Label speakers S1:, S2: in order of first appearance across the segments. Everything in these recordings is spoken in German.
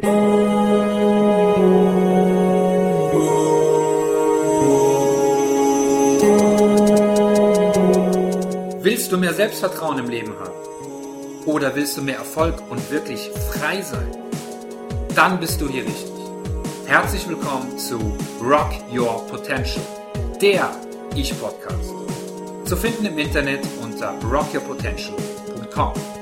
S1: Willst du mehr Selbstvertrauen im Leben haben? Oder willst du mehr Erfolg und wirklich frei sein? Dann bist du hier richtig. Herzlich willkommen zu Rock Your Potential, der Ich-Podcast. Zu finden im Internet unter rockyourpotential.com.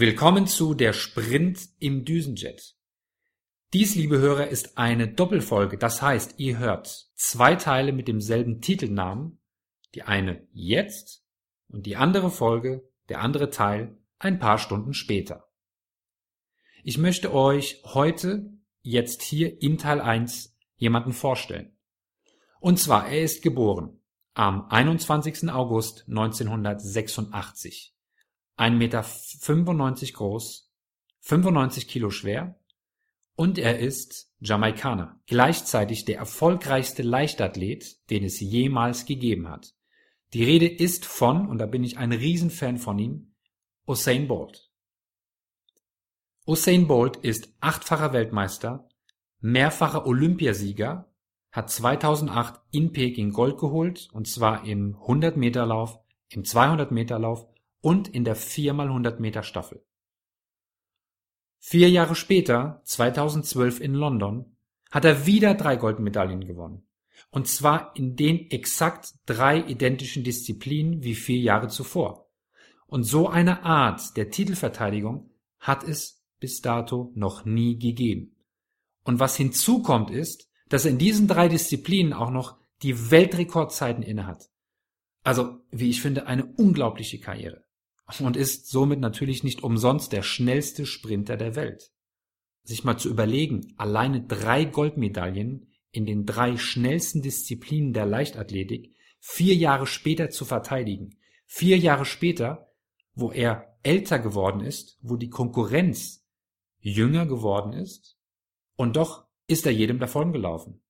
S1: Willkommen zu der Sprint im Düsenjet. Dies, liebe Hörer, ist eine Doppelfolge. Das heißt, ihr hört zwei Teile mit demselben Titelnamen. Die eine jetzt und die andere Folge, der andere Teil, ein paar Stunden später. Ich möchte euch heute, jetzt hier in Teil 1, jemanden vorstellen. Und zwar, er ist geboren am 21. August 1986. 1,95 Meter groß, 95 Kilo schwer und er ist Jamaikaner, gleichzeitig der erfolgreichste Leichtathlet, den es jemals gegeben hat. Die Rede ist von, und da bin ich ein Riesenfan von ihm, Usain Bolt. Usain Bolt ist achtfacher Weltmeister, mehrfacher Olympiasieger, hat 2008 in Peking Gold geholt, und zwar im 100 Meter Lauf, im 200 Meter Lauf und in der 4x100 Meter Staffel. Vier Jahre später, 2012 in London, hat er wieder drei Goldmedaillen gewonnen. Und zwar in den exakt drei identischen Disziplinen wie vier Jahre zuvor. Und so eine Art der Titelverteidigung hat es bis dato noch nie gegeben. Und was hinzukommt ist, dass er in diesen drei Disziplinen auch noch die Weltrekordzeiten innehat. Also, wie ich finde, eine unglaubliche Karriere und ist somit natürlich nicht umsonst der schnellste Sprinter der Welt. Sich mal zu überlegen, alleine drei Goldmedaillen in den drei schnellsten Disziplinen der Leichtathletik vier Jahre später zu verteidigen. Vier Jahre später, wo er älter geworden ist, wo die Konkurrenz jünger geworden ist, und doch ist er jedem davongelaufen.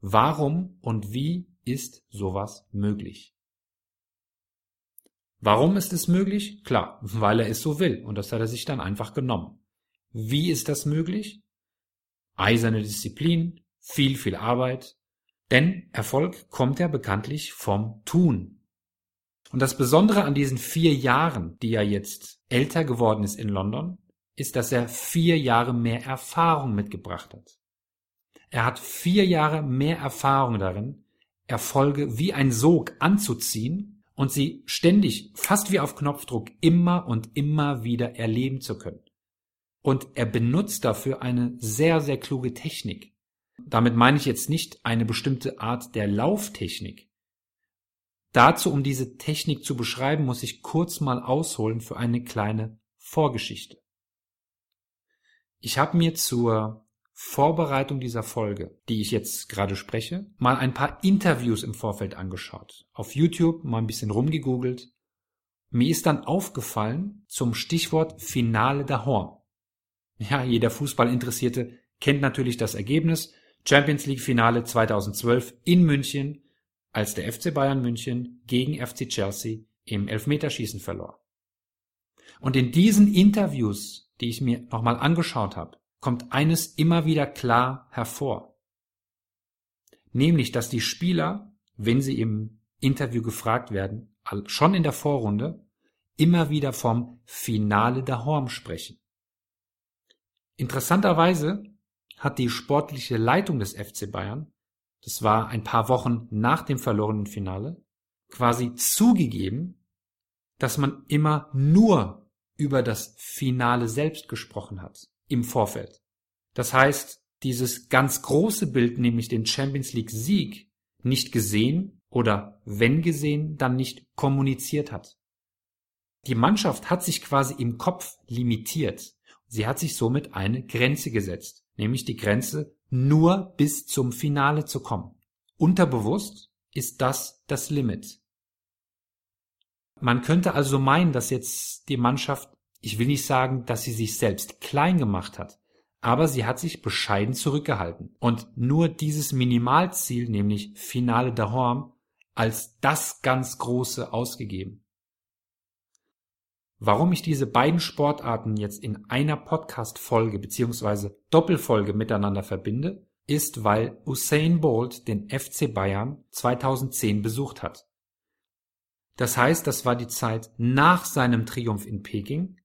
S1: Warum und wie ist sowas möglich? Warum ist es möglich? Klar, weil er es so will und das hat er sich dann einfach genommen. Wie ist das möglich? Eiserne Disziplin, viel, viel Arbeit, denn Erfolg kommt ja bekanntlich vom Tun. Und das Besondere an diesen vier Jahren, die er jetzt älter geworden ist in London, ist, dass er vier Jahre mehr Erfahrung mitgebracht hat. Er hat vier Jahre mehr Erfahrung darin, Erfolge wie ein Sog anzuziehen und sie ständig, fast wie auf Knopfdruck, immer und immer wieder erleben zu können. Und er benutzt dafür eine sehr, sehr kluge Technik. Damit meine ich jetzt nicht eine bestimmte Art der Lauftechnik. Dazu, um diese Technik zu beschreiben, muss ich kurz mal ausholen für eine kleine Vorgeschichte. Ich habe mir zur Vorbereitung dieser Folge, die ich jetzt gerade spreche, mal ein paar Interviews im Vorfeld angeschaut. Auf YouTube mal ein bisschen rumgegoogelt. Mir ist dann aufgefallen zum Stichwort Finale der Horn. Ja, jeder Fußballinteressierte kennt natürlich das Ergebnis. Champions League Finale 2012 in München, als der FC Bayern München gegen FC Chelsea im Elfmeterschießen verlor. Und in diesen Interviews, die ich mir nochmal angeschaut habe, kommt eines immer wieder klar hervor. Nämlich, dass die Spieler, wenn sie im Interview gefragt werden, schon in der Vorrunde immer wieder vom Finale der Horm sprechen. Interessanterweise hat die sportliche Leitung des FC Bayern, das war ein paar Wochen nach dem verlorenen Finale, quasi zugegeben, dass man immer nur über das Finale selbst gesprochen hat im Vorfeld. Das heißt, dieses ganz große Bild, nämlich den Champions League Sieg, nicht gesehen oder wenn gesehen, dann nicht kommuniziert hat. Die Mannschaft hat sich quasi im Kopf limitiert. Sie hat sich somit eine Grenze gesetzt, nämlich die Grenze, nur bis zum Finale zu kommen. Unterbewusst ist das das Limit. Man könnte also meinen, dass jetzt die Mannschaft ich will nicht sagen, dass sie sich selbst klein gemacht hat, aber sie hat sich bescheiden zurückgehalten und nur dieses Minimalziel, nämlich Finale d'Ahorm, als das ganz große ausgegeben. Warum ich diese beiden Sportarten jetzt in einer Podcast-Folge beziehungsweise Doppelfolge miteinander verbinde, ist, weil Usain Bolt den FC Bayern 2010 besucht hat. Das heißt, das war die Zeit nach seinem Triumph in Peking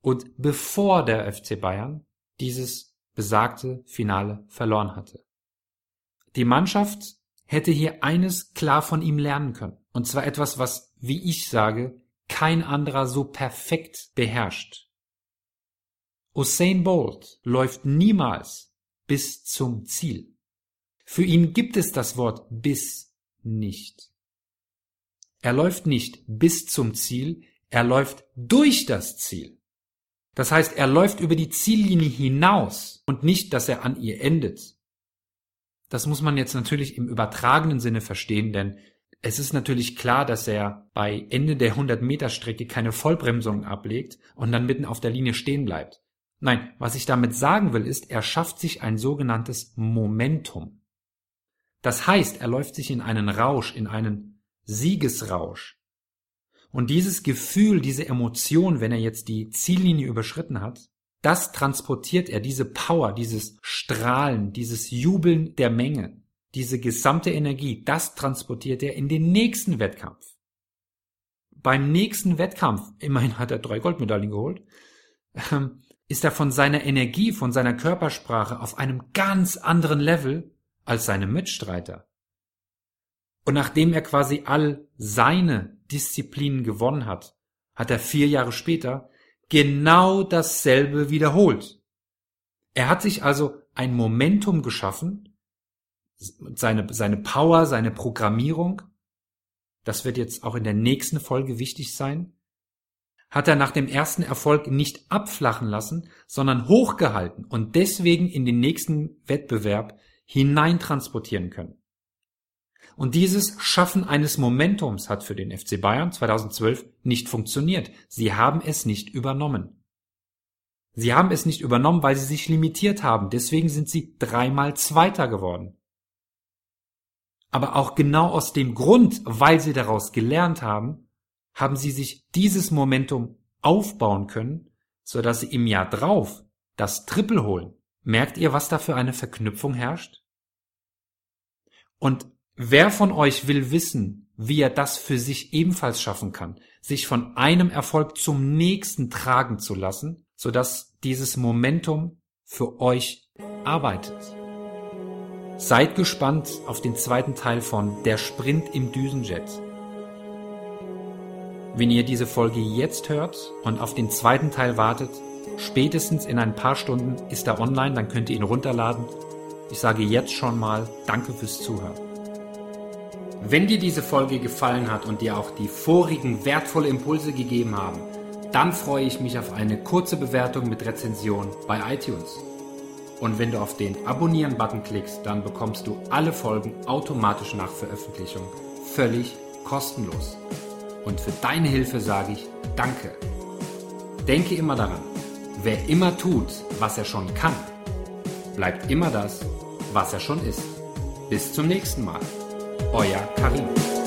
S1: und bevor der FC Bayern dieses besagte Finale verloren hatte. Die Mannschaft hätte hier eines klar von ihm lernen können. Und zwar etwas, was, wie ich sage, kein anderer so perfekt beherrscht. Usain Bolt läuft niemals bis zum Ziel. Für ihn gibt es das Wort bis nicht. Er läuft nicht bis zum Ziel, er läuft durch das Ziel. Das heißt, er läuft über die Ziellinie hinaus und nicht, dass er an ihr endet. Das muss man jetzt natürlich im übertragenen Sinne verstehen, denn es ist natürlich klar, dass er bei Ende der 100 Meter Strecke keine Vollbremsung ablegt und dann mitten auf der Linie stehen bleibt. Nein, was ich damit sagen will, ist, er schafft sich ein sogenanntes Momentum. Das heißt, er läuft sich in einen Rausch, in einen Siegesrausch. Und dieses Gefühl, diese Emotion, wenn er jetzt die Ziellinie überschritten hat, das transportiert er, diese Power, dieses Strahlen, dieses Jubeln der Menge, diese gesamte Energie, das transportiert er in den nächsten Wettkampf. Beim nächsten Wettkampf, immerhin hat er drei Goldmedaillen geholt, ähm, ist er von seiner Energie, von seiner Körpersprache auf einem ganz anderen Level als seine Mitstreiter. Und nachdem er quasi all seine Disziplinen gewonnen hat, hat er vier Jahre später genau dasselbe wiederholt. Er hat sich also ein Momentum geschaffen, seine, seine Power, seine Programmierung, das wird jetzt auch in der nächsten Folge wichtig sein, hat er nach dem ersten Erfolg nicht abflachen lassen, sondern hochgehalten und deswegen in den nächsten Wettbewerb hineintransportieren können. Und dieses Schaffen eines Momentums hat für den FC Bayern 2012 nicht funktioniert. Sie haben es nicht übernommen. Sie haben es nicht übernommen, weil sie sich limitiert haben. Deswegen sind sie dreimal Zweiter geworden. Aber auch genau aus dem Grund, weil sie daraus gelernt haben, haben sie sich dieses Momentum aufbauen können, so dass sie im Jahr drauf das Triple holen. Merkt ihr, was da für eine Verknüpfung herrscht? Und wer von euch will wissen, wie er das für sich ebenfalls schaffen kann, sich von einem Erfolg zum nächsten tragen zu lassen, so dass dieses Momentum für euch arbeitet? Seid gespannt auf den zweiten Teil von Der Sprint im Düsenjet. Wenn ihr diese Folge jetzt hört und auf den zweiten Teil wartet, spätestens in ein paar Stunden ist er online, dann könnt ihr ihn runterladen. Ich sage jetzt schon mal Danke fürs Zuhören. Wenn dir diese Folge gefallen hat und dir auch die vorigen wertvolle Impulse gegeben haben, dann freue ich mich auf eine kurze Bewertung mit Rezension bei iTunes. Und wenn du auf den Abonnieren-Button klickst, dann bekommst du alle Folgen automatisch nach Veröffentlichung völlig kostenlos. Und für deine Hilfe sage ich Danke. Denke immer daran, wer immer tut, was er schon kann, bleibt immer das, was er schon ist. Bis zum nächsten Mal. 爆芽儿开